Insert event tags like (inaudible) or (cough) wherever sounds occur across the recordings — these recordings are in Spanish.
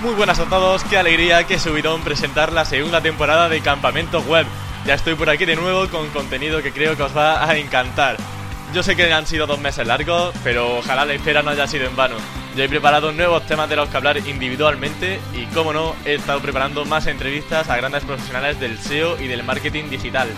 Muy buenas a todos, qué alegría, qué subidón presentar la segunda temporada de Campamento Web. Ya estoy por aquí de nuevo con contenido que creo que os va a encantar. Yo sé que han sido dos meses largos, pero ojalá la espera no haya sido en vano. Yo he preparado nuevos temas de los que hablar individualmente y, como no, he estado preparando más entrevistas a grandes profesionales del SEO y del marketing digital.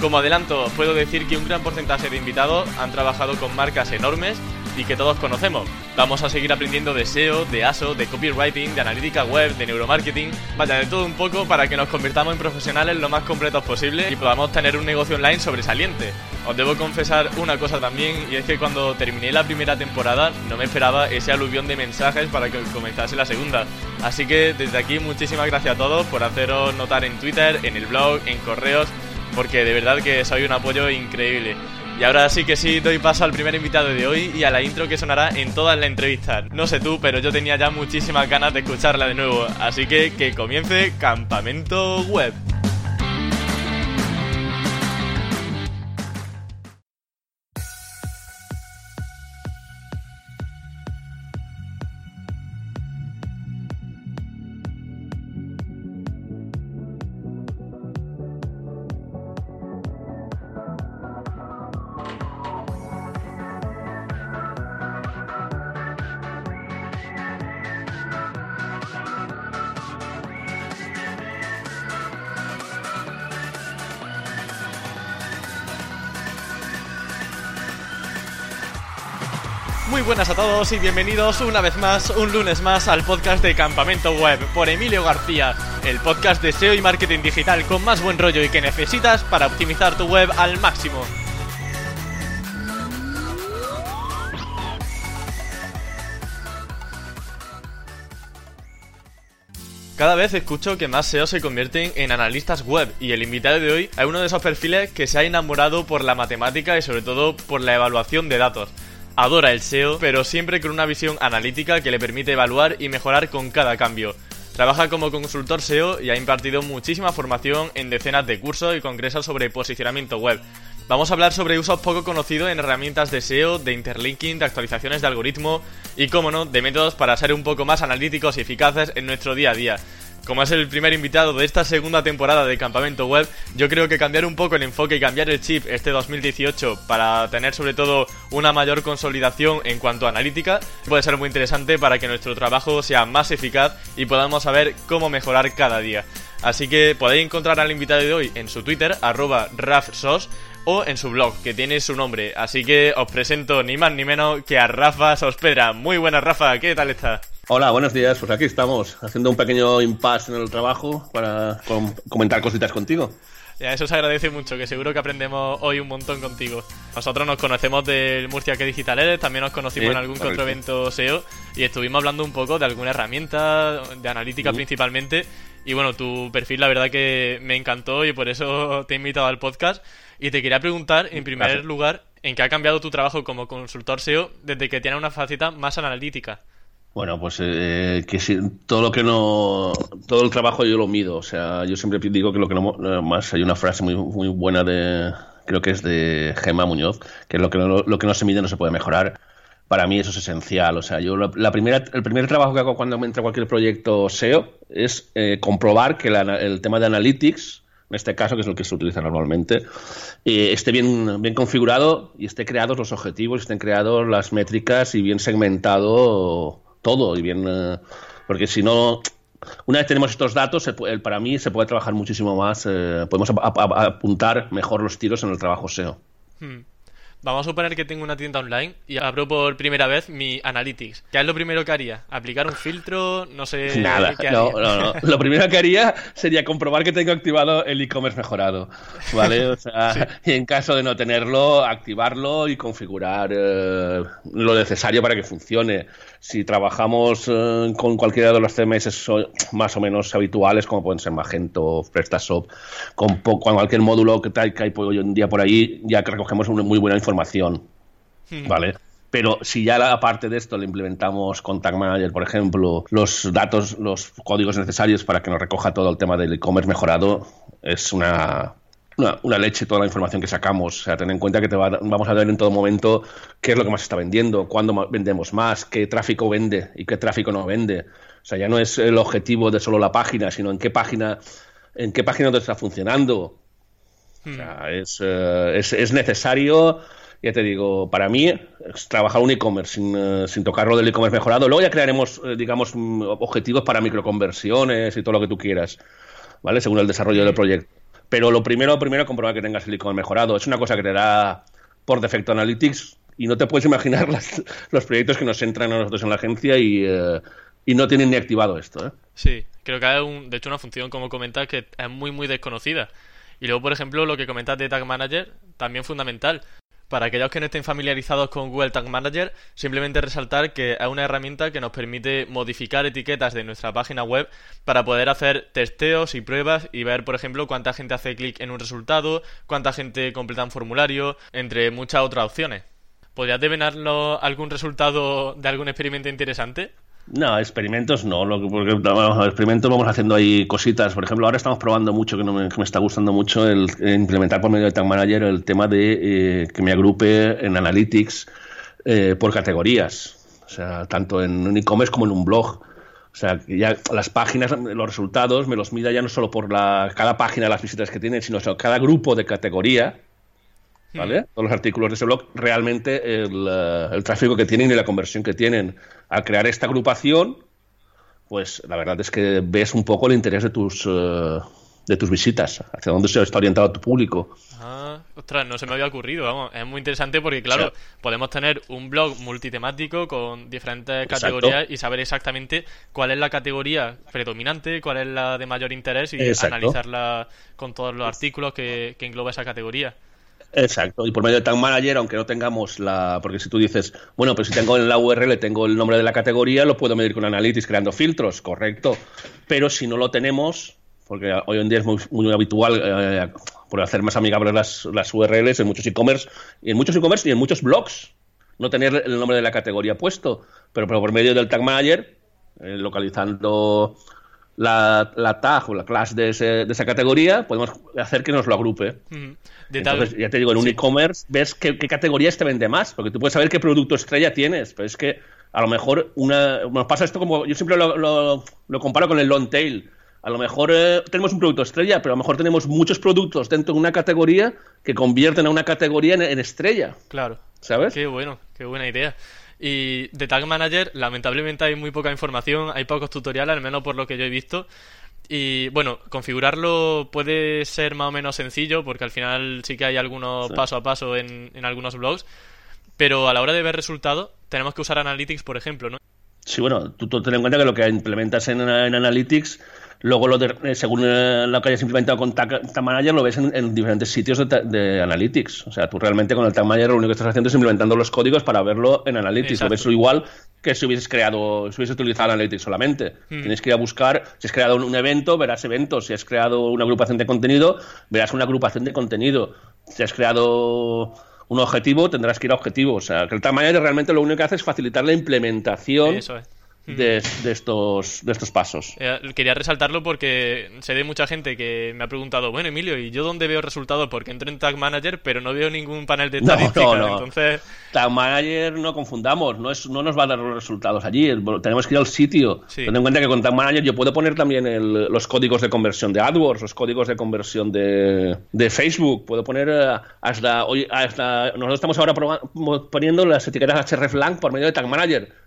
Como adelanto, puedo decir que un gran porcentaje de invitados han trabajado con marcas enormes y que todos conocemos. Vamos a seguir aprendiendo de SEO, de ASO, de copywriting, de analítica web, de neuromarketing, vaya de todo un poco para que nos convirtamos en profesionales lo más completos posible y podamos tener un negocio online sobresaliente. Os debo confesar una cosa también y es que cuando terminé la primera temporada no me esperaba ese aluvión de mensajes para que comenzase la segunda. Así que desde aquí muchísimas gracias a todos por haceros notar en Twitter, en el blog, en correos, porque de verdad que soy un apoyo increíble. Y ahora sí que sí, doy paso al primer invitado de hoy y a la intro que sonará en todas las entrevistas. No sé tú, pero yo tenía ya muchísimas ganas de escucharla de nuevo, así que que comience Campamento Web. Buenas a todos y bienvenidos una vez más, un lunes más, al podcast de Campamento Web por Emilio García, el podcast de SEO y marketing digital con más buen rollo y que necesitas para optimizar tu web al máximo. Cada vez escucho que más SEO se convierten en analistas web y el invitado de hoy es uno de esos perfiles que se ha enamorado por la matemática y sobre todo por la evaluación de datos. Adora el SEO, pero siempre con una visión analítica que le permite evaluar y mejorar con cada cambio. Trabaja como consultor SEO y ha impartido muchísima formación en decenas de cursos y congresos sobre posicionamiento web. Vamos a hablar sobre usos poco conocidos en herramientas de SEO, de interlinking, de actualizaciones de algoritmo y, como no, de métodos para ser un poco más analíticos y eficaces en nuestro día a día. Como es el primer invitado de esta segunda temporada de Campamento Web, yo creo que cambiar un poco el enfoque y cambiar el chip este 2018 para tener sobre todo una mayor consolidación en cuanto a analítica puede ser muy interesante para que nuestro trabajo sea más eficaz y podamos saber cómo mejorar cada día. Así que podéis encontrar al invitado de hoy en su Twitter, arroba rafsos, o en su blog, que tiene su nombre. Así que os presento ni más ni menos que a Rafa Sospedra. Muy buenas, Rafa, ¿qué tal estás? Hola, buenos días. Pues aquí estamos, haciendo un pequeño impasse en el trabajo para com comentar cositas contigo. Ya, eso se agradece mucho, que seguro que aprendemos hoy un montón contigo. Nosotros nos conocemos del Murcia que Digital eres, también nos conocimos Sí, en algún correcto. otro evento SEO y estuvimos hablando un poco de alguna herramienta, de analítica principalmente. Y bueno, tu perfil la verdad que me encantó y por eso te he invitado al podcast. Y te quería preguntar, en primer Gracias. lugar, ¿en qué ha cambiado tu trabajo como consultor SEO desde que tiene una faceta más analítica? Bueno, pues eh, que si, todo lo que no, todo el trabajo yo lo mido. O sea, yo siempre digo que lo que no más hay una frase muy muy buena de, creo que es de Gemma Muñoz, que lo que no, lo que no se mide no se puede mejorar. Para mí eso es esencial. O sea, yo la, primera, el primer trabajo que hago cuando me entra cualquier proyecto SEO es eh, comprobar que la- el tema de analytics, en este caso, que es el que se utiliza normalmente, eh, esté bien, bien configurado y esté creados los objetivos, estén creados las métricas y bien segmentado todo. Y bien, eh, porque si no, una vez tenemos estos datos, para mí se puede trabajar muchísimo más, eh, podemos ap- ap- ap- apuntar mejor los tiros en el trabajo SEO. Hmm. Vamos a suponer que tengo una tienda online y abro por primera vez mi Analytics. ¿Qué es lo primero que haría? ¿Aplicar un filtro? No sé. (laughs) Nada, ¿qué no, no, no. (laughs) Lo primero que haría sería comprobar que tengo activado el e-commerce mejorado, ¿vale? O sea, (laughs) y en caso de no tenerlo, activarlo y configurar eh, lo necesario para que funcione. Si trabajamos eh, con cualquiera de los CMS más o menos habituales, como pueden ser Magento, PrestaShop, con, con cualquier módulo que, hay- que hay hoy en día por ahí, ya recogemos una muy buena información, ¿vale? Pero si ya la- aparte de esto le implementamos Contact Manager, por ejemplo, los datos, los códigos necesarios para que nos recoja todo el tema del e-commerce mejorado, es una una, leche toda la información que sacamos. O sea, ten en cuenta que te vamos a ver en todo momento qué es lo que más está vendiendo, cuándo vendemos más, qué tráfico vende y qué tráfico no vende. O sea, ya no es el objetivo de solo la página, sino en qué página, en qué página está funcionando. O sea, hmm. es, eh, es, es, necesario, ya te digo, para mí, trabajar un e-commerce sin, eh, sin, tocar lo del e-commerce mejorado. Luego ya crearemos, eh, digamos, mm, objetivos para microconversiones y todo lo que tú quieras, ¿vale? Según el desarrollo del proyecto. Pero lo primero, primero, comprobar que tengas el icono mejorado. Es una cosa que te da por defecto Analytics y no te puedes imaginar (laughs) los proyectos que nos entran a nosotros en la agencia y, eh, y no tienen ni activado esto. ¿eh? Sí, creo que hay, un, de hecho, una función, como comentas, que es muy, muy desconocida. Y luego, por ejemplo, lo que comentas de Tag Manager, también fundamental. Para aquellos que no estén familiarizados con Google Tag Manager, simplemente resaltar que es una herramienta que nos permite modificar etiquetas de nuestra página web para poder hacer testeos y pruebas y ver, por ejemplo, cuánta gente hace clic en un resultado, cuánta gente completa un formulario, entre muchas otras opciones. ¿Podrías devenarnos algún resultado de algún experimento interesante? No, experimentos no. Lo que, porque, vamos, experimentos vamos haciendo ahí cositas. Por ejemplo, ahora estamos probando mucho, que, me, está gustando mucho, el, implementar por medio de Tag Manager el tema de eh, que me agrupe en Analytics eh, por categorías. O sea, tanto en un e-commerce como en un blog. O sea, que ya las páginas, los resultados, me los mida ya no solo por la, cada página de las visitas que tienen, sino cada grupo de categoría ¿vale? Todos los artículos de ese blog, realmente el, eh, el, tráfico que tienen y la conversión que tienen. Al crear esta agrupación, pues la verdad es que ves un poco el interés de tus, eh, de tus visitas, hacia dónde se está orientado tu público. Ah, ostras, no se me había ocurrido, vamos. Es muy interesante porque, claro, podemos tener un blog multitemático con diferentes categorías y saber exactamente cuál es la categoría predominante, cuál es la de mayor interés y analizarla con todos los artículos que, que engloba esa categoría. Exacto, y por medio de Tag Manager, aunque no tengamos la. Porque si tú dices, bueno, pero si tengo en la URL, tengo el nombre de la categoría, lo puedo medir con Analytics creando filtros, correcto. Pero si no lo tenemos, porque hoy en día es muy, habitual eh, por hacer más amigables las, las URLs en muchos e-commerce, y en muchos e-commerce y en muchos blogs, no tener el nombre de la categoría puesto, pero, por medio del Tag Manager, eh, localizando la, la tag o la clase de, de, esa categoría, podemos hacer que nos lo agrupe. Entonces, ya te digo, en un e-commerce ves qué, qué, categorías te vende más, porque tú puedes saber qué producto estrella tienes, pero es que a lo mejor una, nos pasa esto como, yo siempre lo, lo, comparo con el long tail. A lo mejor eh, tenemos un producto estrella, pero a lo mejor tenemos muchos productos dentro de una categoría que convierten a una categoría en, en estrella. Claro. ¿Sabes? Qué bueno, qué buena idea. Y de Tag Manager, lamentablemente hay muy poca información, hay pocos tutoriales, al menos por lo que yo he visto. Y bueno, configurarlo puede ser más o menos sencillo, porque al final sí que hay algunos paso a paso en, en algunos blogs. Pero a la hora de ver resultados, tenemos que usar Analytics, por ejemplo, ¿no? Sí, bueno, tú, ten en cuenta que lo que implementas en, en Analytics Luego, lo eh, según eh, lo que hayas implementado con Tag, Manager, lo ves en, diferentes sitios de, Analytics. O sea, tú realmente con el Tag Manager lo único que estás haciendo es implementando los códigos para verlo en Analytics. Lo ves igual que si hubieses creado, si hubieses utilizado Analytics solamente. Hmm. Tienes que ir a buscar, si has creado un, evento, verás eventos. Si has creado una agrupación de contenido, verás una agrupación de contenido. Si has creado un objetivo, tendrás que ir a objetivo. O sea, que el Tag Manager realmente lo único que hace es facilitar la implementación. Eso es de, estos, de estos pasos. Eh, quería resaltarlo porque sé de mucha gente que me ha preguntado, bueno, Emilio, ¿y yo dónde veo resultados? Porque entro en Tag Manager, pero no veo ningún panel de (laughs) estadística. Entonces... Tag Manager, no confundamos, no, es, no nos va a dar los resultados allí, tenemos que ir al sitio. Ten en cuenta que con Tag Manager yo puedo poner también los códigos de conversión de AdWords, los códigos de conversión de, de Facebook, puedo poner eh, hasta, hoy, hasta... Nosotros estamos ahora poniendo las etiquetas hreflang por medio de Tag Manager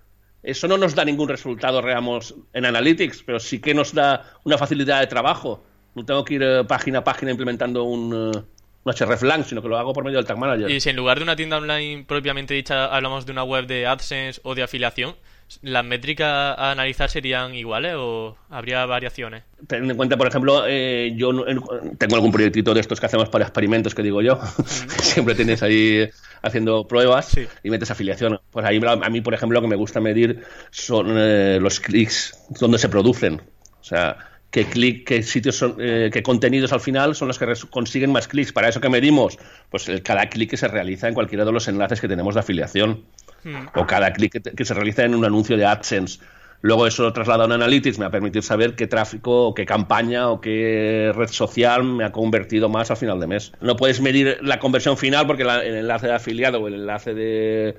eso no nos da ningún resultado, digamos, en Analytics, pero sí que nos da una facilidad de trabajo. No tengo que ir eh, página a página implementando un, un hreflang, sino que lo hago por medio del Tag Manager. Y si en lugar de una tienda online propiamente dicha hablamos de una web de AdSense o de afiliación, ¿Las métricas a analizar serían iguales o habría variaciones? Teniendo en cuenta, por ejemplo, eh, yo tengo algún proyectito de estos que hacemos para experimentos, que digo yo. (laughs) Siempre tienes ahí haciendo pruebas y metes afiliación. Pues ahí, a mí, por ejemplo, lo que me gusta medir son eh, los clics donde se producen. O sea, qué clic, qué sitios son, eh, qué contenidos al final son los que consiguen más clics. Para eso que medimos, pues cada clic que se realiza en cualquiera de los enlaces que tenemos de afiliación. Hmm. O cada clic que, se realiza en un anuncio de AdSense. Luego eso lo traslado a un Analytics, me ha permitido saber qué tráfico, qué campaña o qué red social me ha convertido más al final de mes. No puedes medir la conversión final porque el enlace de afiliado o el enlace de,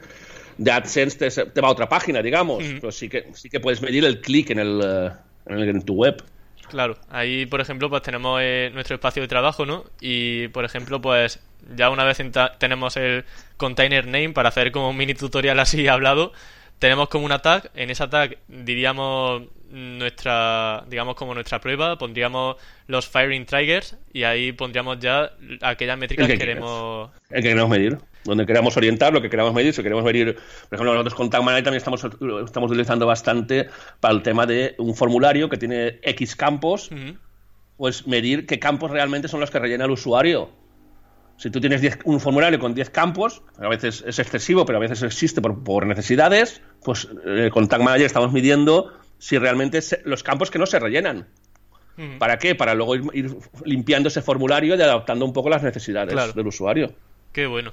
de AdSense te, va a otra página, digamos. Pero sí que, sí que puedes medir el clic en, el, eh, en, tu web. Claro, ahí por ejemplo pues tenemos eh, nuestro espacio de trabajo, ¿no? Y por ejemplo pues ya una vez tenemos el container name para hacer como un mini tutorial así (laughs) hablado, tenemos como una tag, en esa tag diríamos nuestra, digamos como nuestra prueba, pondríamos los firing triggers y ahí pondríamos ya aquellas métricas que, queremos... El que queremos medir, donde queramos orientar, lo que queramos medir, si queremos medir, por ejemplo, nosotros con Tag Manager también estamos, estamos utilizando bastante para el tema de un formulario que tiene X campos, pues medir qué campos realmente son los que rellena el usuario si tú tienes un formulario con 10 campos, a veces es excesivo, pero a veces existe por, necesidades, pues eh, con Tag Manager estamos midiendo si realmente los campos que no se rellenan. ¿Para qué? Para luego ir, limpiando ese formulario y adaptando un poco las necesidades del usuario. Qué bueno.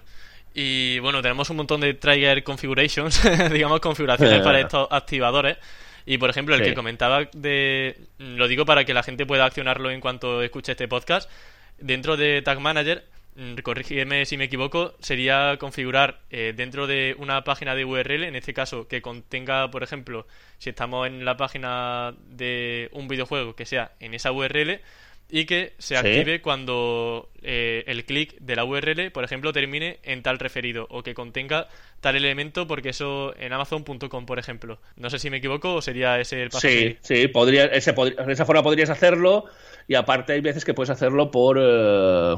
Y bueno, tenemos un montón de trigger configurations, (laughs) digamos, configuraciones para estos activadores. Y por ejemplo, el que comentaba de. Lo digo para que la gente pueda accionarlo en cuanto escuche este podcast. Dentro de Tag Manager Mm, corrígeme si me equivoco, sería configurar eh, dentro de una página de URL, en este caso que contenga, por ejemplo, si estamos en la página de un videojuego, que sea en esa URL y que se active cuando eh, el clic de la URL, por ejemplo, termine en tal referido o que contenga tal elemento, porque eso en Amazon.com, por ejemplo. No sé si me equivoco o sería ese el paso. Sí, sí, podría, ese, de esa forma podrías hacerlo y aparte hay veces que puedes hacerlo por... Eh,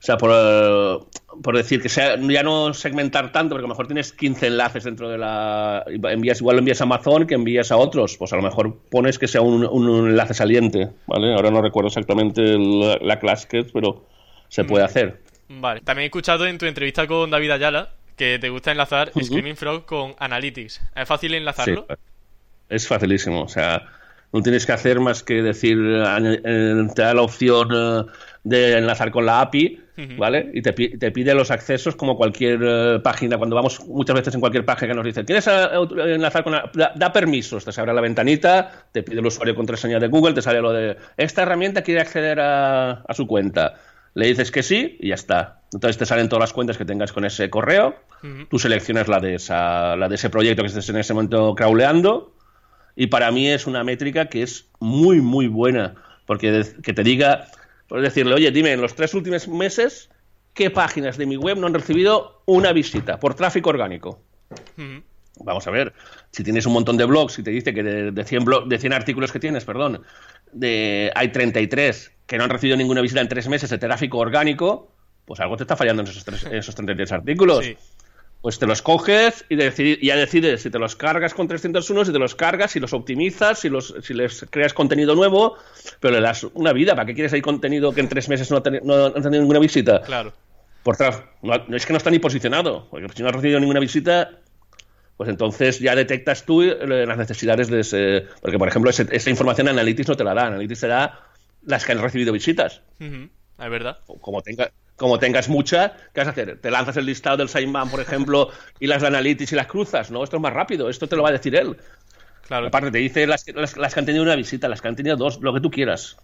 o sea, por, por decir que sea, ya no segmentar tanto, porque a lo mejor tienes 15 enlaces dentro de la. Envías, igual lo envías a Amazon que envías a otros. Pues a lo mejor pones que sea un, un enlace saliente, ¿vale? Ahora no recuerdo exactamente la, clase que es, pero se puede hacer. Vale. También he escuchado en tu entrevista con David Ayala que te gusta enlazar Screaming Frog con Analytics. ¿Es fácil enlazarlo? Sí, es facilísimo. O sea, no tienes que hacer más que decir, te da la opción eh, de enlazar con la API ¿vale? Y te, te, pide los accesos como cualquier eh, página. Cuando vamos muchas veces en cualquier página que nos dice, ¿quieres eh, enlazar con da, permisos? Te abre la ventanita, te pide el usuario contraseña de Google, te sale lo de, esta herramienta quiere acceder a, su cuenta. Le dices que sí y ya está. Entonces te salen todas las cuentas que tengas con ese correo. Tú seleccionas la de, esa, la de ese proyecto que estés en ese momento crawleando. Y para mí es una métrica que es muy, muy buena. Porque que te diga, Puedes decirle, oye, dime, en los tres últimos meses, ¿qué páginas de mi web no han recibido una visita por tráfico orgánico? Vamos a ver, si tienes un montón de blogs y te dice que de, 100, de 100 artículos que tienes, perdón, de, hay 33 que no han recibido ninguna visita en tres meses de tráfico orgánico, pues algo te está fallando en esos, en esos 33 artículos. Sí pues te los coges y ya decides si te los cargas con 301, si te los cargas, si los optimizas, si, los, si les creas contenido nuevo, pero le das una vida. ¿Para qué quieres ahí contenido que en tres meses no, ha tenido ninguna visita? Claro. Por no, es que no está ni posicionado, porque si no ha recibido ninguna visita, pues entonces ya detectas tú eh, las necesidades de ese. Porque, por ejemplo, esa información Analytics no te la da. Analytics te da las que han recibido visitas. Es verdad. Como tenga, como tengas muchas, ¿qué vas a hacer? ¿Te lanzas el listado del Sideman, por ejemplo, y las Analytics y las cruzas? No, esto es más rápido, esto te lo va a decir él. Claro. Aparte, te dice las, las, que han tenido una visita, las que han tenido dos, lo que tú quieras.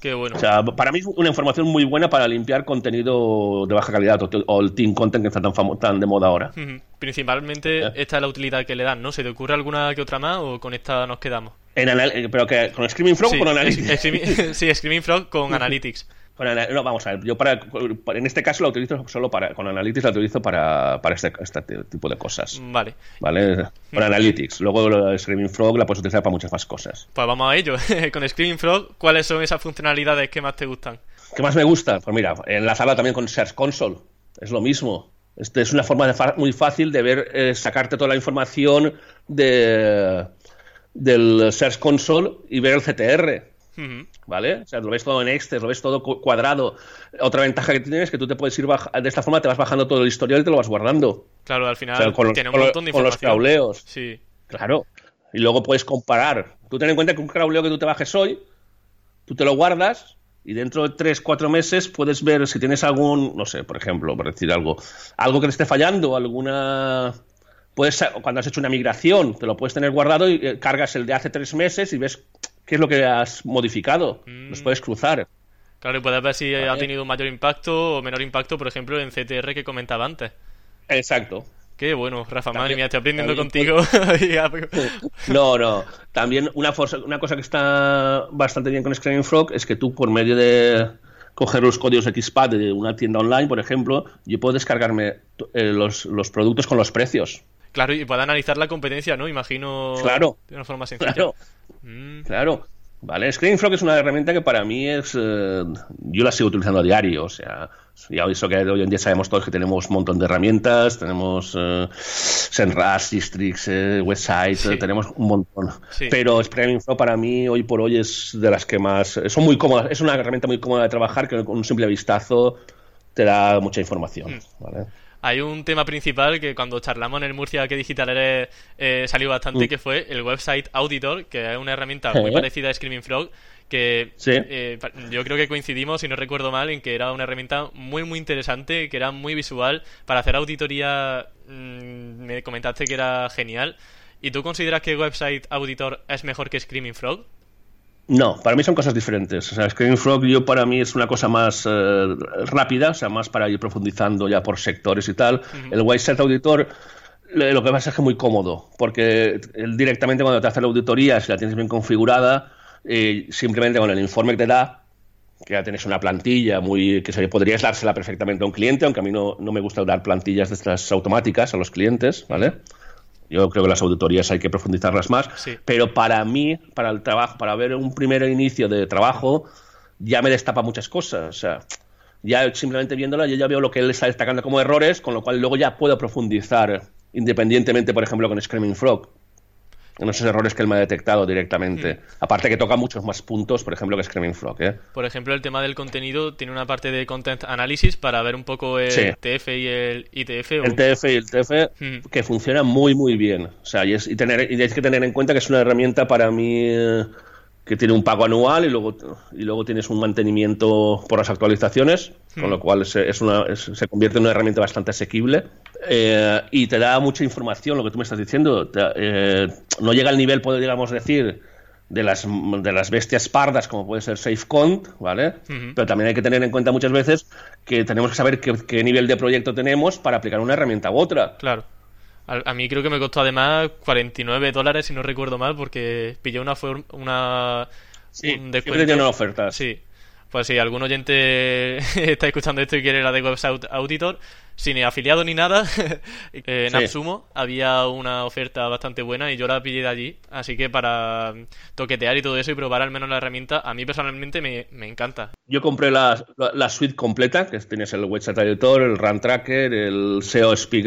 Qué bueno. O sea, para mí es una información muy buena para limpiar contenido de baja calidad o, el team content que está tan, tan de moda ahora. Principalmente esta es la utilidad que le dan, ¿no? ¿Se te ocurre alguna que otra más o con esta nos quedamos? En eh, ¿Pero que con Screaming Frog o con Analytics? (laughs) sí, Screaming Frog con (laughs) Analytics no, vamos a ver, yo para, en este caso la utilizo solo para, con Analytics la utilizo para, para este, este tipo de cosas. Vale. Vale, con Analytics. Luego Screaming Frog la puedes utilizar para muchas más cosas. Pues vamos a ello. (laughs) con Screaming Frog, ¿cuáles son esas funcionalidades que más te gustan? ¿Qué más me gusta? Pues mira, enlazarla también con Search Console. Es lo mismo. Este es una forma muy fácil de ver, eh, sacarte toda la información de, del Search Console y ver el CTR. ¿Vale? O sea, lo ves todo en Excel, lo ves todo cuadrado. Otra ventaja que tienes es que tú te puedes ir de esta forma te vas bajando todo el historial y te lo vas guardando. Claro, al final con, tiene un montón de con los crawleos. Sí. Claro. Y luego puedes comparar. Tú ten en cuenta que un crawleo que tú te bajes hoy, tú te lo guardas y dentro de 3, 4 meses puedes ver si tienes algún, no sé, por ejemplo, por decir algo, algo que te esté fallando, alguna puedes, cuando has hecho una migración, te lo puedes tener guardado y eh, cargas el de hace tres meses y ves qué es lo que has modificado. Los mm. puedes cruzar. Claro, y puedes ver si ha tenido un mayor impacto o menor impacto, por ejemplo, en CTR que comentaba antes. Exacto. Qué bueno, Rafa, madre mía, estoy aprendiendo contigo. (laughs) (laughs) no, no. También una, una cosa que está bastante bien con Screaming Frog es que tú, por medio de coger los códigos XPAD de una tienda online, por ejemplo, yo puedo descargarme eh, los, los, productos con los precios. Claro, y puedo analizar la competencia, ¿no? Imagino. Claro. De una forma sencilla. Claro. Mm. Claro. Vale, ScreenFrog es una herramienta que para mí es. Eh, yo la sigo utilizando a diario, o sea, ya eso que hoy en día sabemos todos que tenemos un montón de herramientas, tenemos eh, Senras, Distrix, eh, Website, tenemos un montón. Pero ScreenFrog para mí hoy por hoy es de las que más. Son muy cómodas, es una herramienta muy cómoda de trabajar que con un simple vistazo te da mucha información. Mm. ¿vale? Hay un tema principal que cuando charlamos en el Murcia que Digital eres eh, salió bastante, mm. que fue el website Auditor, que es una herramienta muy parecida a Screaming Frog, que eh, yo creo que coincidimos, si no recuerdo mal, en que era una herramienta muy, muy interesante, que era muy visual. Para hacer auditoría mm, me comentaste que era genial. ¿Y tú consideras que Website Auditor es mejor que Screaming Frog? No, para mí son cosas diferentes. O sea, Frog yo para mí es una cosa más eh, rápida, o sea, más para ir profundizando ya por sectores y tal. El White Auditor lo que pasa es que es muy cómodo, porque directamente cuando te hace la auditoría, si la tienes bien configurada, eh, simplemente con el informe que te da, que ya tienes una plantilla muy que se, podrías dársela perfectamente a un cliente, aunque a mí no, no me gusta dar plantillas de estas automáticas a los clientes, ¿vale? Yo creo que las auditorías hay que profundizarlas más, pero para mí, para el trabajo, para ver un primer inicio de trabajo, ya me destapa muchas cosas. O sea, ya simplemente viéndola, yo ya veo lo que él está destacando como errores, con lo cual luego ya puedo profundizar, independientemente, por ejemplo, con Screaming Frog en esos errores que él me ha detectado directamente. Mm. Aparte que toca muchos más puntos, por ejemplo, que Screaming Frog. ¿eh? Por ejemplo, el tema del contenido tiene una parte de Content Analysis para ver un poco el TF y el ITF. El TF y el TF mm. que funciona muy, muy bien. O sea, y, es, y, tener, y hay que tener en cuenta que es una herramienta para mí... Eh, que tiene un pago anual y luego, y luego tienes un mantenimiento por las actualizaciones, con hmm. lo cual es una, se convierte en una herramienta bastante asequible eh, y te da mucha información, lo que tú me estás diciendo. Eh, no llega al nivel, podríamos decir, de las, de las bestias pardas, como puede ser SafeCont, ¿vale? Pero también hay que tener en cuenta muchas veces que tenemos que saber qué, qué nivel de proyecto tenemos para aplicar una herramienta u otra. Claro. A, mí creo que me costó además 49 dólares, si no recuerdo mal, porque pillé una... una sí, un descuento. una oferta. Sí. Pues si algún oyente (laughs) está escuchando esto y quiere la de Website Auditor, sin afiliado ni nada, (laughs) en Absumo había una oferta bastante buena y yo la pillé de allí. Así que para toquetear y todo eso y probar al menos la herramienta, a mí personalmente me, encanta. Yo compré la, la, suite completa, que tienes el Website Auditor, el Run Tracker, el SEO Speak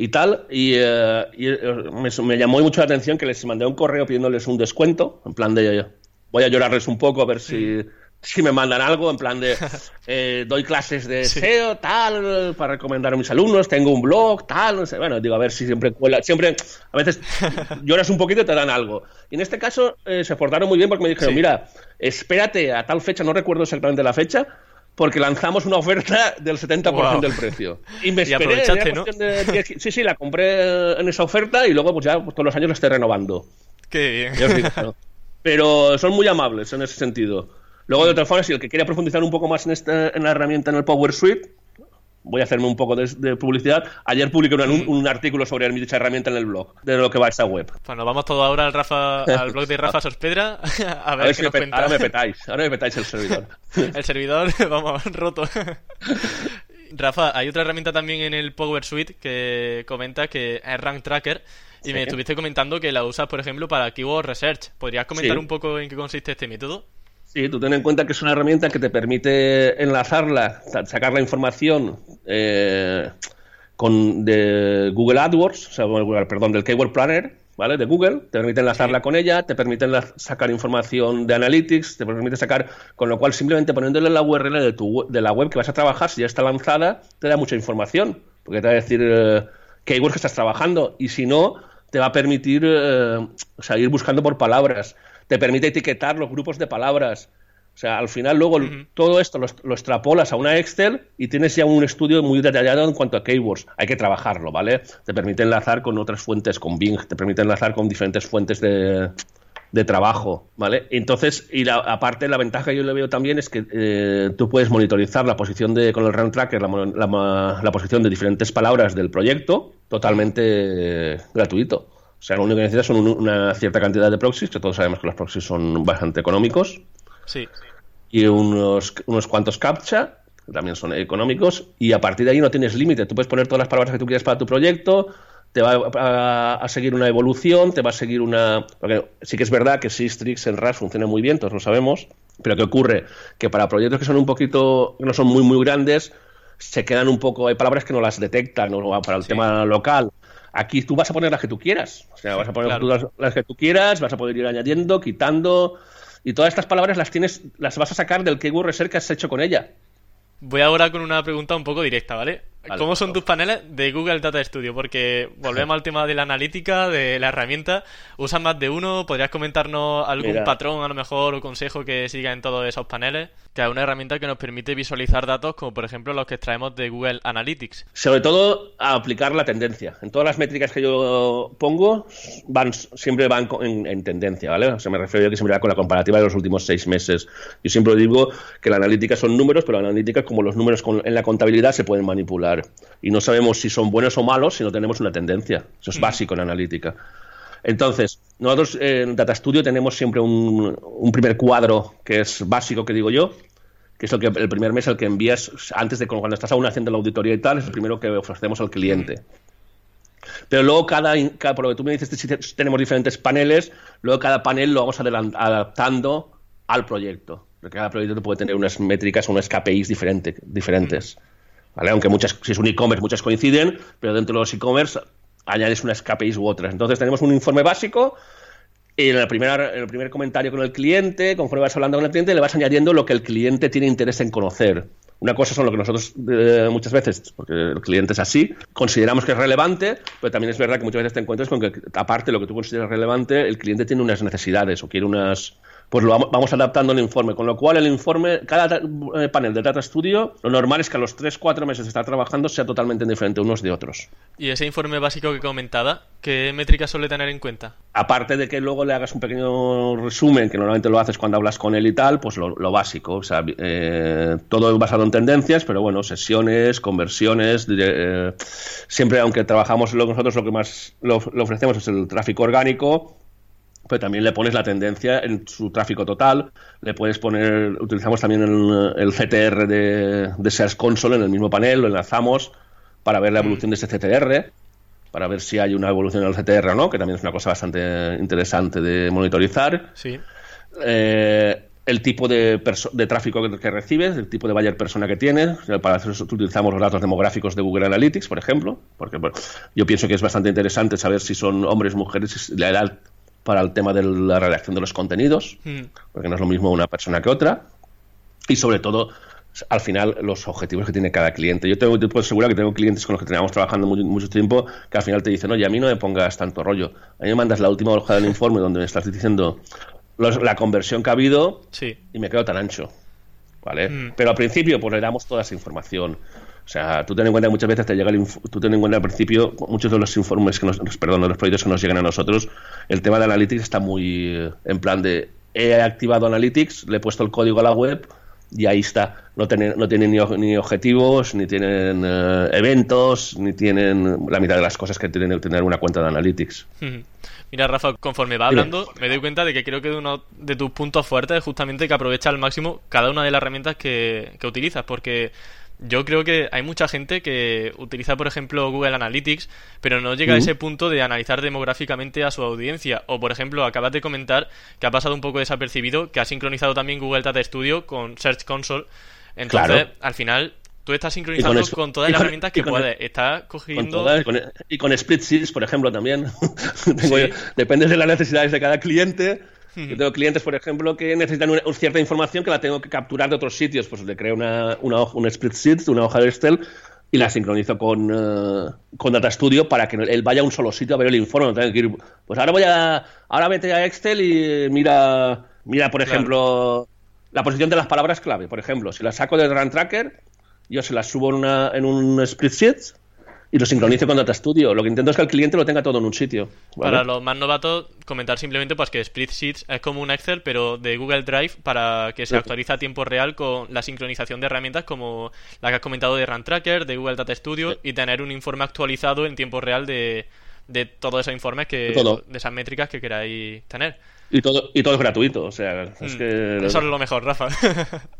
y tal. Y, eh, eh, me, llamó mucho la atención que les mandé un correo pidiéndoles un descuento, en plan de voy a llorarles un poco a ver si, si me mandan algo, en plan de (laughs) eh, doy clases de SEO, tal, para recomendar a mis alumnos, tengo un blog, tal, no sé. Bueno, digo, a ver si siempre cuela, siempre, a veces (laughs) lloras un poquito y te dan algo. Y en este caso se portaron muy bien porque me dijeron, mira, espérate a tal fecha, no recuerdo exactamente la fecha, porque lanzamos una oferta del 70% del precio. Y me esperé. ¿no? sí, sí, la compré en esa oferta y luego pues ya pues, todos los años la estoy renovando. Qué bien. Pero son muy amables en ese sentido. Luego, de otra forma, si el que quiere profundizar un poco más en, esta, en la herramienta, en el Power Suite, voy a hacerme un poco de, publicidad. Ayer publiqué un, artículo sobre dicha herramienta en el blog, de lo que va a esta web. Pues nos vamos todo ahora al, Rafa, al blog de Rafa (laughs) Sospedra (laughs) a ver, qué nos cuenta. Ahora me petáis, ahora me petáis el servidor. (laughs) el servidor, vamos, roto. Rafa, hay otra herramienta también en el Power Suite que comenta que es Rank Tracker. Y me estuviste comentando que la usas, por ejemplo, para Keyword Research. ¿Podrías comentar un poco en qué consiste este método? Sí, tú ten en cuenta que es una herramienta que te permite enlazarla, sacar la información eh, con de Google AdWords, o sea, perdón, del Keyword Planner, ¿vale? De Google, te permite enlazarla con ella, te permite sacar información de Analytics, te permite sacar, con lo cual simplemente poniéndole la URL de, tu, de la web que vas a trabajar, si ya está lanzada, te da mucha información, porque te va a decir eh, keywords que estás trabajando, y si no, te va a permitir eh, o sea, ir buscando por palabras te permite etiquetar los grupos de palabras. O sea, al final luego todo esto lo, extrapolas a una Excel y tienes ya un estudio muy detallado en cuanto a keywords. Hay que trabajarlo, ¿vale? Te permite enlazar con otras fuentes, con Bing, te permite enlazar con diferentes fuentes de, de trabajo, ¿vale? Entonces, y la, aparte la ventaja que yo le veo también es que eh, tú puedes monitorizar la posición de, con el Run Tracker, la, la, posición de diferentes palabras del proyecto totalmente gratuito. O sea, lo único que necesitas son una cierta cantidad de proxies, que todos sabemos que los proxies son bastante económicos. Sí. Y unos, unos cuantos captcha, que también son económicos, y a partir de ahí no tienes límite. Tú puedes poner todas las palabras que tú quieras para tu proyecto, te va a, seguir una evolución, te va a seguir una... Porque sí que es verdad que Sistrix en RAS funciona muy bien, todos lo sabemos, pero ¿qué ocurre? Que para proyectos que son un poquito, que no son muy, muy grandes, se quedan un poco, hay palabras que no las detectan, o para el tema local. Aquí tú vas a poner las que tú quieras, o sea, vas a poner las, que tú quieras, vas a poder ir añadiendo, quitando, y todas estas palabras las tienes, las vas a sacar del keyword research que has hecho con ella. Voy ahora con una pregunta un poco directa, ¿vale? ¿Cómo son tus paneles de Google Data Studio? Porque volvemos (laughs) al tema de la analítica, de la herramienta. ¿Usan más de uno? ¿Podrías comentarnos algún patrón, a lo mejor, o consejo que siga en todos esos paneles? Que es una herramienta que nos permite visualizar datos, como por ejemplo los que extraemos de Google Analytics. Sobre todo, aplicar la tendencia. En todas las métricas que yo pongo, van siempre van en, tendencia, ¿vale? O sea, me refiero yo que siempre va con la comparativa de los últimos seis meses. Yo siempre digo que la analítica son números, pero la analítica, como los números en la contabilidad, se pueden manipular y no sabemos si son buenos o malos si no tenemos una tendencia. Eso es mm. básico en analítica. Entonces, nosotros en Data Studio tenemos siempre un, primer cuadro que es básico, que digo yo, que es el, que, el primer mes el que envías antes de cuando estás aún haciendo la auditoría y tal, es el primero que ofrecemos al cliente. Pero luego cada, cada por lo que tú me dices, si tenemos diferentes paneles, luego cada panel lo vamos adaptando al proyecto. Porque cada proyecto puede tener unas métricas o unas KPIs diferentes. Aunque muchas, si es un e-commerce, muchas coinciden, pero dentro de los e-commerce añades unas KPIs u otras. Entonces tenemos un informe básico y en el, primer, el primer comentario con el cliente, conforme vas hablando con el cliente, le vas añadiendo lo que el cliente tiene interés en conocer. Una cosa son lo que nosotros eh, muchas veces, porque el cliente es así, consideramos que es relevante, pero también es verdad que muchas veces te encuentras con que, aparte de lo que tú consideras relevante, el cliente tiene unas necesidades o quiere unas, pues lo vamos adaptando el informe. Con lo cual, el informe, cada eh, panel de Data Studio, lo normal es que a los 3-4 meses de estar trabajando sea totalmente diferente unos de otros. ¿Y ese informe básico que comentaba, qué métricas suele tener en cuenta? Aparte de que luego le hagas un pequeño resumen, que normalmente lo haces cuando hablas con él y tal, pues lo, básico. O sea, eh, todo basado en tendencias, pero bueno, sesiones, conversiones. Eh, siempre, aunque trabajamos nosotros, lo que más lo ofrecemos es el tráfico orgánico pero también le pones la tendencia en su tráfico total, le puedes poner, utilizamos también el, CTR de, de, Search Console en el mismo panel, lo enlazamos para ver la mm. evolución de ese CTR, para ver si hay una evolución en el CTR o no, que también es una cosa bastante interesante de monitorizar. Sí. Eh, el tipo de, de tráfico que, recibes, el tipo de buyer persona que tienes. Para eso utilizamos los datos demográficos de Google Analytics, por ejemplo, porque yo pienso que es bastante interesante saber si son hombres, mujeres, la edad para el tema de la redacción de los contenidos, hmm. porque no es lo mismo una persona que otra, y sobre todo al final los objetivos que tiene cada cliente. Yo tengo, te puedo asegurar que tengo clientes con los que tenemos trabajando mucho, tiempo que al final te dicen, oye, a mí no me pongas tanto rollo. A mí me mandas la última hoja del informe donde me estás diciendo la conversión que ha habido y me quedo tan ancho. ¿Vale? Hmm. Pero al principio pues le damos toda esa información. O sea, tú ten en cuenta que muchas veces te llega el tú ten en cuenta al principio, muchos de los informes que nos, perdón, de los proyectos que nos llegan a nosotros, el tema de Analytics está muy eh, en plan de he activado Analytics, le he puesto el código a la web y ahí está. No tienen, no tienen ni, objetivos, ni tienen eh, eventos, ni tienen la mitad de las cosas que tienen que tener una cuenta de Analytics. Mira, Rafa, conforme va hablando, me doy cuenta de que creo que uno de tus puntos fuertes es justamente que aprovecha al máximo cada una de las herramientas que, que utilizas, porque yo creo que hay mucha gente que utiliza, por ejemplo, Google Analytics, pero no llega a ese punto de analizar demográficamente a su audiencia. O, por ejemplo, acabas de comentar que ha pasado un poco desapercibido, que ha sincronizado también Google Data Studio con Search Console. Entonces, al final, tú estás sincronizando con, todas las herramientas que puedes. Estás cogiendo. y con Spreadsheets, por ejemplo, también. (laughs) depende de las necesidades de cada cliente yo tengo clientes, por ejemplo, que necesitan una, cierta información que la tengo que capturar de otros sitios. Pues le creo una, una, un spreadsheet, una hoja de Excel, y la sincronizo con, uh, con Data Studio para que él vaya a un solo sitio a ver el informe. No tenga que ir, pues ahora voy a, ahora vete a Excel y mira, mira por ejemplo, la posición de las palabras clave. Por ejemplo, si las saco del Run Tracker, yo se las subo en, una, en un spreadsheet y lo sincronizo con Data Studio. Lo que intento es que el cliente lo tenga todo en un sitio. Para los más novatos, comentar simplemente pues que Spreadsheets es como un Excel, pero de Google Drive para que se actualice a tiempo real con la sincronización de herramientas como la que has comentado de Run Tracker, de Google Data Studio y tener un informe actualizado en tiempo real de, de todos esos informes que de esas métricas que queráis tener. Y todo, y todo es gratuito, o sea, es Mm. que... Eso es lo mejor, Rafa. (laughs)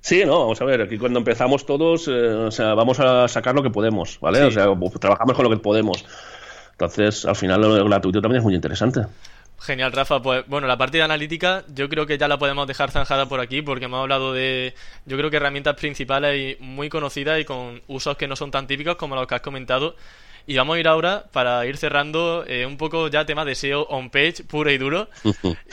Sí, no, vamos a ver, aquí cuando empezamos todos, eh, o sea, vamos a sacar lo que podemos, ¿vale? Sí. O sea, trabajamos con lo que podemos. Entonces, al final, lo gratuito también es muy interesante. Genial, Rafa. Pues bueno, la parte de analítica yo creo que ya la podemos dejar zanjada por aquí porque hemos hablado de, yo creo que herramientas principales y muy conocidas y con usos que no son tan típicos como los que has comentado. Y vamos a ir ahora para ir cerrando eh, un poco ya tema de SEO on-page puro y duro.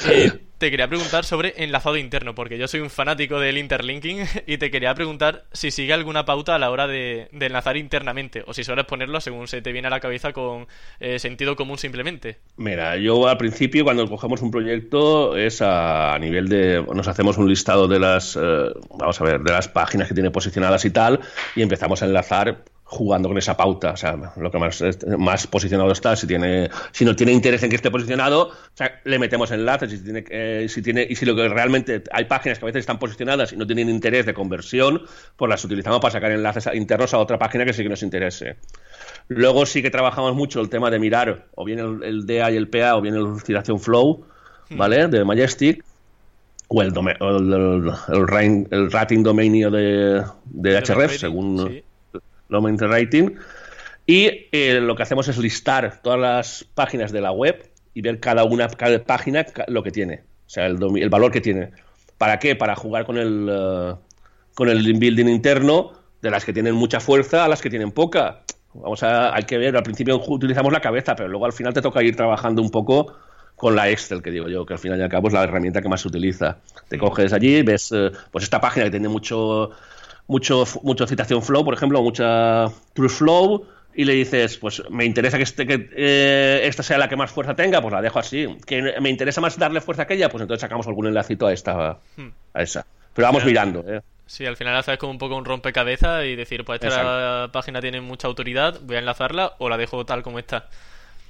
Eh, (laughs) te quería preguntar sobre enlazado interno, porque yo soy un fanático del interlinking (laughs) y te quería preguntar si sigue alguna pauta a la hora de, enlazar internamente o si sueles ponerlo según se te viene a la cabeza con eh, sentido común simplemente. Mira, yo al principio cuando cogemos un proyecto es a, a nivel de nos hacemos un listado de las eh, vamos a ver de las páginas que tiene posicionadas y tal y empezamos a enlazar jugando con esa pauta, o sea, lo que más, más posicionado está, si tiene, si no tiene interés en que esté posicionado, o sea, le metemos enlaces, si tiene, eh, si tiene, y si lo que realmente hay páginas que a veces están posicionadas y no tienen interés de conversión, pues las utilizamos para sacar enlaces internos a otra página que sí que nos interese. Luego sí que trabajamos mucho el tema de mirar o bien el, el DA y el PA o bien el Utilización Flow, ¿vale? De Majestic o el, el, el- el rating dominio de, de rating, según sí. Domain rating. Y eh, lo que hacemos es listar todas las páginas de la web y ver cada una, cada página lo que tiene, o sea, el, el valor que tiene. ¿Para qué? Para jugar con el, eh, con el building interno de las que tienen mucha fuerza a las que tienen poca. Vamos a, hay que ver, al principio utilizamos la cabeza, pero luego al final te toca ir trabajando un poco con la Excel, que digo yo, que al final y al cabo es la herramienta que más se utiliza. Te coges allí, ves eh, pues esta página que tiene mucho, mucho, mucho citación flow, por ejemplo, mucha true flow, y le dices, pues me interesa que, este, que eh, esta sea la que más fuerza tenga, pues la dejo así. Que me interesa más darle fuerza a aquella, pues entonces sacamos algún enlacito a esta, a esa. Pero vamos mirando, ¿eh? Sí, al final haces como un poco un rompecabezas y decir, pues esta página tiene mucha autoridad, voy a enlazarla o la dejo tal como está.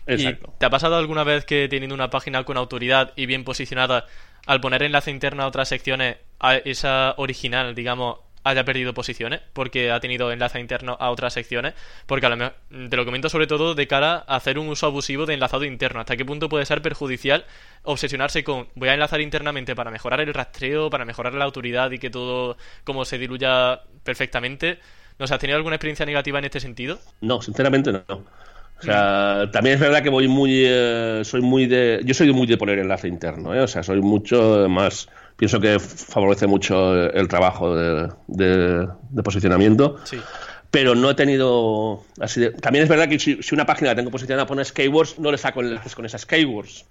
Exacto. ¿Y te ha pasado alguna vez que teniendo una página con autoridad y bien posicionada, al poner enlace interno a otras secciones, a esa original, digamos, haya perdido posiciones porque ha tenido enlace interno a otras secciones? Porque a lo mejor, te lo comento sobre todo de cara a hacer un uso abusivo de enlazado interno. ¿Hasta qué punto puede ser perjudicial obsesionarse con voy a enlazar internamente para mejorar el rastreo, para mejorar la autoridad y que todo como se diluya perfectamente? ¿No has tenido alguna experiencia negativa en este sentido? No, sinceramente no. O sea, también es verdad que voy muy, eh, soy muy de, yo soy muy de poner enlace interno, ¿eh? o sea, soy mucho más, pienso que favorece mucho el trabajo de, de- de posicionamiento, Sí. pero no he tenido, así de- también es verdad que si, si una página la tengo posicionada pone keywords, no le saco enlaces con esas keywords,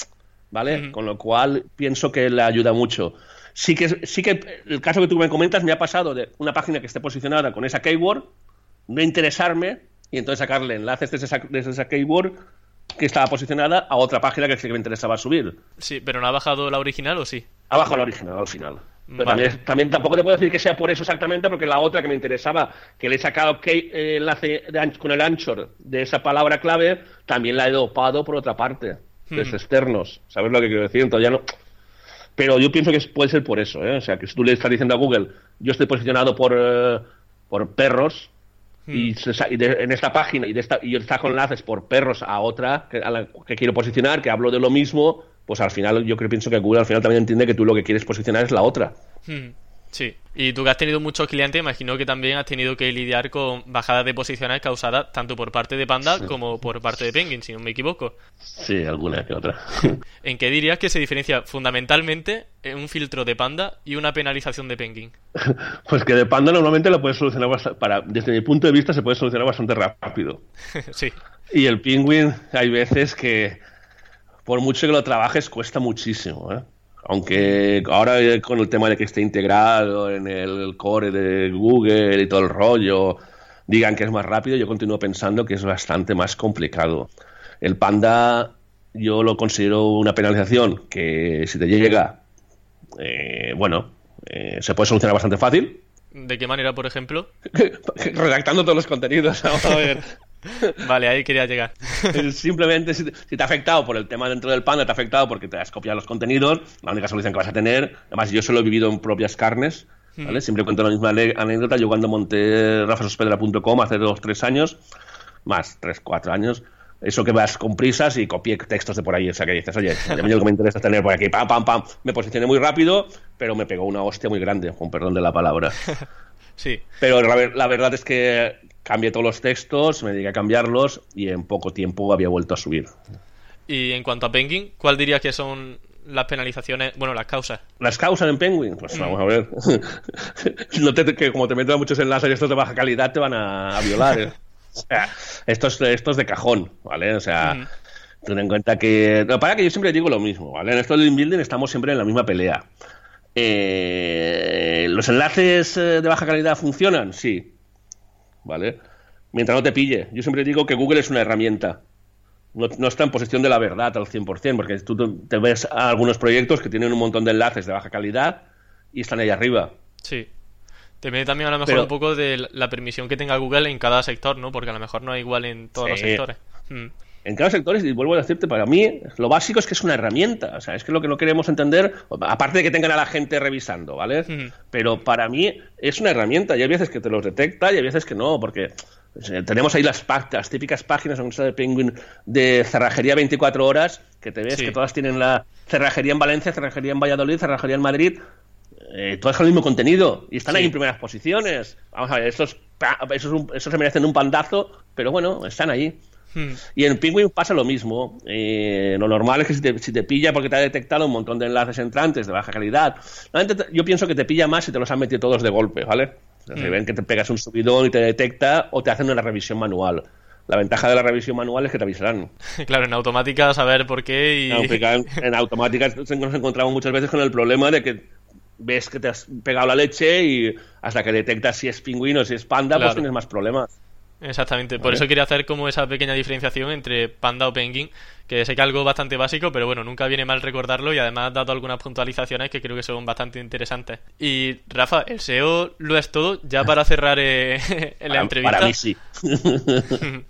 ¿vale? Con lo cual pienso que le ayuda mucho. Sí que, sí que el caso que tú me comentas me ha pasado de una página que esté posicionada con esa keyword, no interesarme y entonces sacarle enlaces desde esa, desde esa keyword que estaba posicionada a otra página que que me interesaba subir. Sí, pero ¿no ha bajado la original o sí? Abajo la original al final. Pero Vale. también, también tampoco te puedo decir que sea por eso exactamente, porque la otra que me interesaba, que le he sacado key- eh, enlace con el anchor de esa palabra clave, también la he dopado por otra parte, Hmm. externos. ¿Sabes lo que quiero decir? Entonces ya no. Pero yo pienso que puede ser por eso, ¿eh? O sea, que si tú le estás diciendo a Google, yo estoy posicionado por, eh, por perros, y, se sa- y de- en esta página y, de esta, y yo saco enlaces por perros a otra que, a la que quiero posicionar, que hablo de lo mismo, pues al final yo creo pienso que Google al final también entiende que tú lo que quieres posicionar es la otra. Hmm, Sí. Y tú que has tenido muchos clientes, imagino que también has tenido que lidiar con bajadas de posiciones causadas tanto por parte de Panda como por parte de Penguin, si no me equivoco. Sí, alguna que otra. (laughs) ¿En qué dirías que se diferencia fundamentalmente en un filtro de Panda y una penalización de Penguin? (laughs) pues que de Panda normalmente lo puedes solucionar bastante, para, desde mi punto de vista se puede solucionar bastante rápido. (laughs) sí. Y el Penguin hay veces que por mucho que lo trabajes cuesta muchísimo, ¿eh? Aunque ahora con el tema de que esté integrado en el core de Google y todo el rollo, digan que es más rápido, yo continúo pensando que es bastante más complicado. El Panda yo lo considero una penalización que si te llega, eh, bueno, eh, se puede solucionar bastante fácil. ¿De qué manera, por ejemplo? (laughs) Redactando todos los contenidos. Vamos a ver. (laughs) vale, ahí quería llegar. Simplemente si te, ha afectado por el tema dentro del Panda, te ha afectado porque te has copiado los contenidos, la única solución que vas a tener, además yo solo he vivido en propias carnes, ¿vale? Hmm. Siempre cuento la misma anécdota, yo cuando monté rafasospedra.com hace dos, tres años, más, tres, cuatro años, eso que vas con prisas y copié textos de por ahí. O sea, que dices, oye, a mí lo que me interesa tener por aquí, pam, pam, pam. Me posicioné muy rápido, pero me pegó una hostia muy grande, con perdón de la palabra. (laughs) sí. Pero la, verdad es que cambié todos los textos, me dediqué a cambiarlos y en poco tiempo había vuelto a subir. Y en cuanto a Penguin, ¿cuál dirías que son las penalizaciones, bueno, las causas? Las causas en Penguin, pues mm. vamos a ver. (laughs) no te, que como te meto muchos enlaces y estos de baja calidad te van a, violar. ¿eh? (laughs) O sea, esto es, de cajón, ¿vale? O sea, ten en cuenta que. para que yo siempre digo lo mismo, ¿vale? En esto del building estamos siempre en la misma pelea. Eh, ¿Los enlaces eh, de baja calidad funcionan? Sí. ¿Vale? Mientras no te pille. Yo siempre digo que Google es una herramienta. No, está en posición de la verdad al 100%, porque tú te ves a algunos proyectos que tienen un montón de enlaces de baja calidad y están ahí arriba. Sí. Depende también a lo mejor un poco de la permisión que tenga Google en cada sector, ¿no? Porque a lo mejor no es igual en todos los sectores. Hmm. En cada sector, y vuelvo a decirte, para mí lo básico es que es una herramienta. O sea, es que lo que no queremos entender, aparte de que tengan a la gente revisando, ¿vale? Pero para mí es una herramienta. Y hay veces que te los detecta y hay veces que no, porque tenemos ahí las, las típicas páginas de Penguin de cerrajería 24 horas, que te ves que todas tienen la cerrajería en Valencia, cerrajería en Valladolid, cerrajería en Madrid, eh, todas con el mismo contenido y están ahí en primeras posiciones. Vamos a ver, estos, esos, se merecen un pandazo, pero bueno, están ahí. Hmm. Y en Penguin pasa lo mismo. Eh, lo normal es que si te, pilla porque te ha detectado un montón de enlaces entrantes de baja calidad, yo pienso que te pilla más si te los han metido todos de golpe, ¿vale? Se hmm. ven que te pegas un subidón y te detecta o te hacen una revisión manual. La ventaja de la revisión manual es que te avisarán. (laughs) Claro, en automática saber por qué y... En, (laughs) en automática nos encontramos muchas veces con el problema de que ves que te has pegado la leche y hasta que detectas si es pingüino o si es panda, pues tienes más problemas. Exactamente, por eso quería hacer como esa pequeña diferenciación entre panda o penguin, que sé que es algo bastante básico, pero bueno, nunca viene mal recordarlo y además ha dado algunas puntualizaciones que creo que son bastante interesantes. Y Rafa, el SEO lo es todo, ya para cerrar eh, (laughs) la entrevista. Para mí sí. (laughs)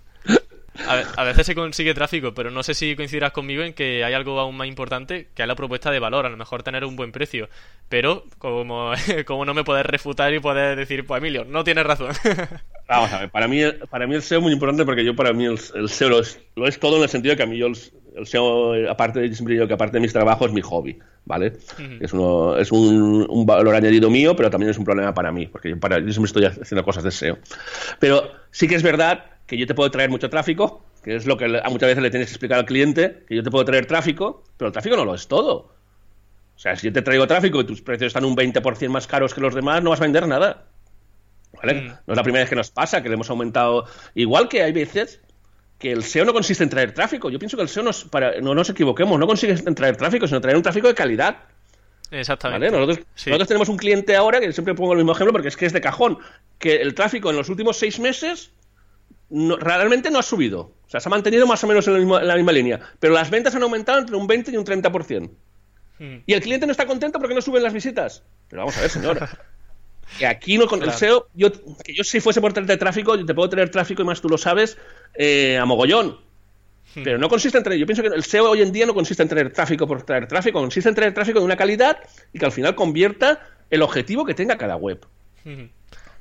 A, veces se consigue tráfico, pero no sé si coincidirás conmigo en que hay algo aún más importante que es la propuesta de valor, a lo mejor tener un buen precio. Pero como, (laughs) como no me puedes refutar y puedes decir, pues Emilio, no tienes razón. Vamos a ver, para mí, para mí el SEO es muy importante porque yo para mí el, SEO lo es, todo en el sentido de que a mí yo el, SEO, aparte de, siempre digo que aparte de mis trabajos, es mi hobby, ¿vale? Es, uno, es un, un, valor añadido mío, pero también es un problema para mí, porque yo, para, yo siempre estoy haciendo cosas de SEO. Pero sí que es verdad que yo te puedo traer mucho tráfico, que es lo que muchas veces le tienes que explicar al cliente, que yo te puedo traer tráfico, pero el tráfico no lo es todo. O sea, si yo te traigo tráfico y tus precios están un 20% más caros que los demás, no vas a vender nada. ¿Vale? Mm. No es la primera vez que nos pasa, que le hemos aumentado. Igual que hay veces que el SEO no consiste en traer tráfico. Yo pienso que el SEO para, no nos equivoquemos, no consiste en traer tráfico, sino traer un tráfico de calidad. Exactamente. Nosotros, nosotros, tenemos un cliente ahora, que siempre pongo el mismo ejemplo porque es que es de cajón, que el tráfico en los últimos seis meses realmente no ha subido. O sea, se ha mantenido más o menos en la, misma, línea. Pero las ventas han aumentado entre un 20 y un 30%. Hmm. Y el cliente no está contento porque no suben las visitas. Pero vamos a ver, señor. (laughs) que aquí no con el SEO, yo, que yo si fuese por traerte tráfico, yo te puedo tener tráfico y más tú lo sabes, eh, a mogollón. Hmm. Pero no consiste en tener, yo pienso que el SEO hoy en día no consiste en tener tráfico por traer tráfico, consiste en tener tráfico de una calidad y que al final convierta el objetivo que tenga cada web. Hmm.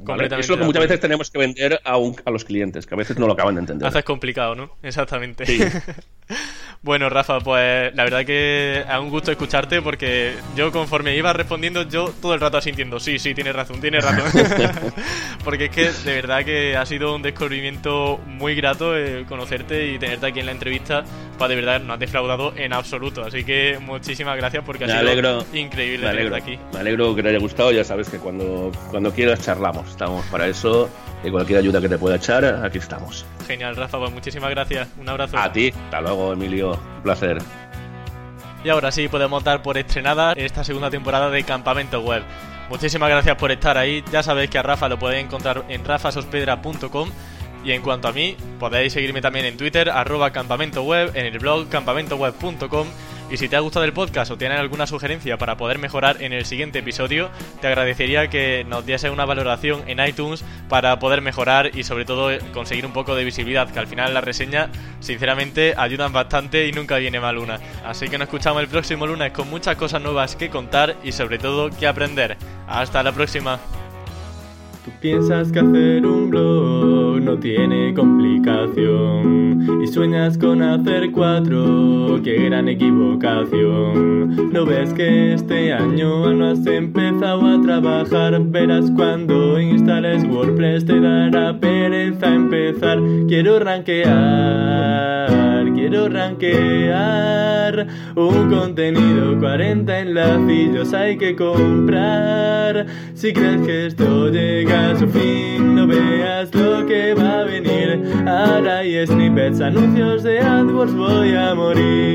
Eso es lo que muchas veces tenemos que vender a, a, los clientes, que a veces no lo acaban de entender. Haces complicado, ¿no? Exactamente. (laughs) bueno, Rafa, pues la verdad que es un gusto escucharte porque yo conforme iba respondiendo, yo todo el rato asintiendo, sí, sí, tienes razón, tienes razón. (laughs) porque es que de verdad que ha sido un descubrimiento muy grato eh, conocerte y tenerte aquí en la entrevista. Pues de verdad no has defraudado en absoluto. Así que muchísimas gracias porque ha sido increíble tenerte aquí. Me alegro que te haya gustado, ya sabes que cuando, cuando quieras charlamos estamos para eso. Y cualquier ayuda que te pueda echar, aquí estamos. Genial, Rafa, pues muchísimas gracias. Un abrazo. A ti. Hasta luego, Emilio. Un placer. Y ahora sí podemos dar por estrenada esta segunda temporada de Campamento Web. Muchísimas gracias por estar ahí. Ya sabéis que a Rafa lo podéis encontrar en rafasospedra.com. Y en cuanto a mí, podéis seguirme también en Twitter, arroba campamento web, en el blog campamentoweb.com Y si te ha gustado el podcast o tienes alguna sugerencia para poder mejorar en el siguiente episodio, te agradecería que nos diese una valoración en iTunes para poder mejorar y sobre todo conseguir un poco de visibilidad, que al final las reseñas sinceramente ayudan bastante y nunca viene mal una. Así que nos escuchamos el próximo lunes con muchas cosas nuevas que contar y sobre todo que aprender. Hasta la próxima. Tú piensas que hacer un no tiene complicación y sueñas con hacer cuatro, qué gran equivocación. No ves que este año no has empezado a trabajar, verás cuando instales WordPress te dará pereza empezar. Quiero rankear, quiero rankear un contenido, 40 enlacillos hay que comprar. Si crees que esto llega a su fin, no veas lo que va a venir. Ahora hay snippets, anuncios de AdWords, voy a morir.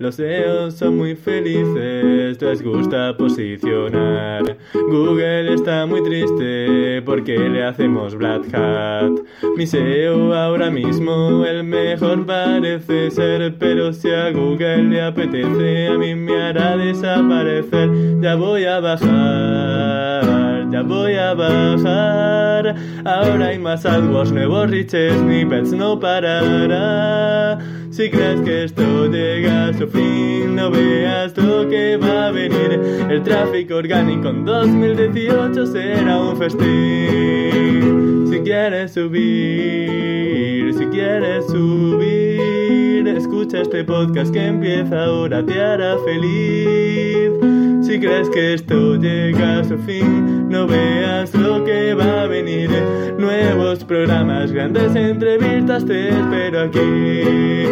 Los SEOs son muy felices, les gusta posicionar. Google está muy triste porque le hacemos Black Hat. Mi SEO ahora mismo el mejor parece ser, pero si a Google le apetece, a mí me hará desaparecer. Ya voy a bajar, ya voy a bajar. Ahora hay más AdWords, nuevos rich snippets, no parará. Si crees que esto llega a su fin, no veas lo que va a venir. El tráfico orgánico en 2018 será un festín. Si quieres subir, si quieres subir, escucha este podcast que empieza ahora, te hará feliz. Si crees que esto llega a su fin, no veas lo que va a venir. Nuevos programas, grandes entrevistas, te espero aquí.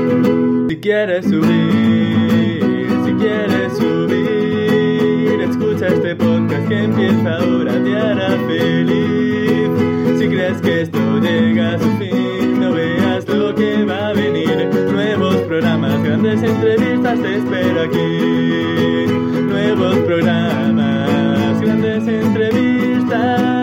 Si quieres subir, si quieres subir, escucha este podcast que empieza ahora, te hará feliz. Si crees que esto llega a su fin, lo que va a venir. Nuevos programas, grandes entrevistas te espero aquí. Nuevos programas, grandes entrevistas.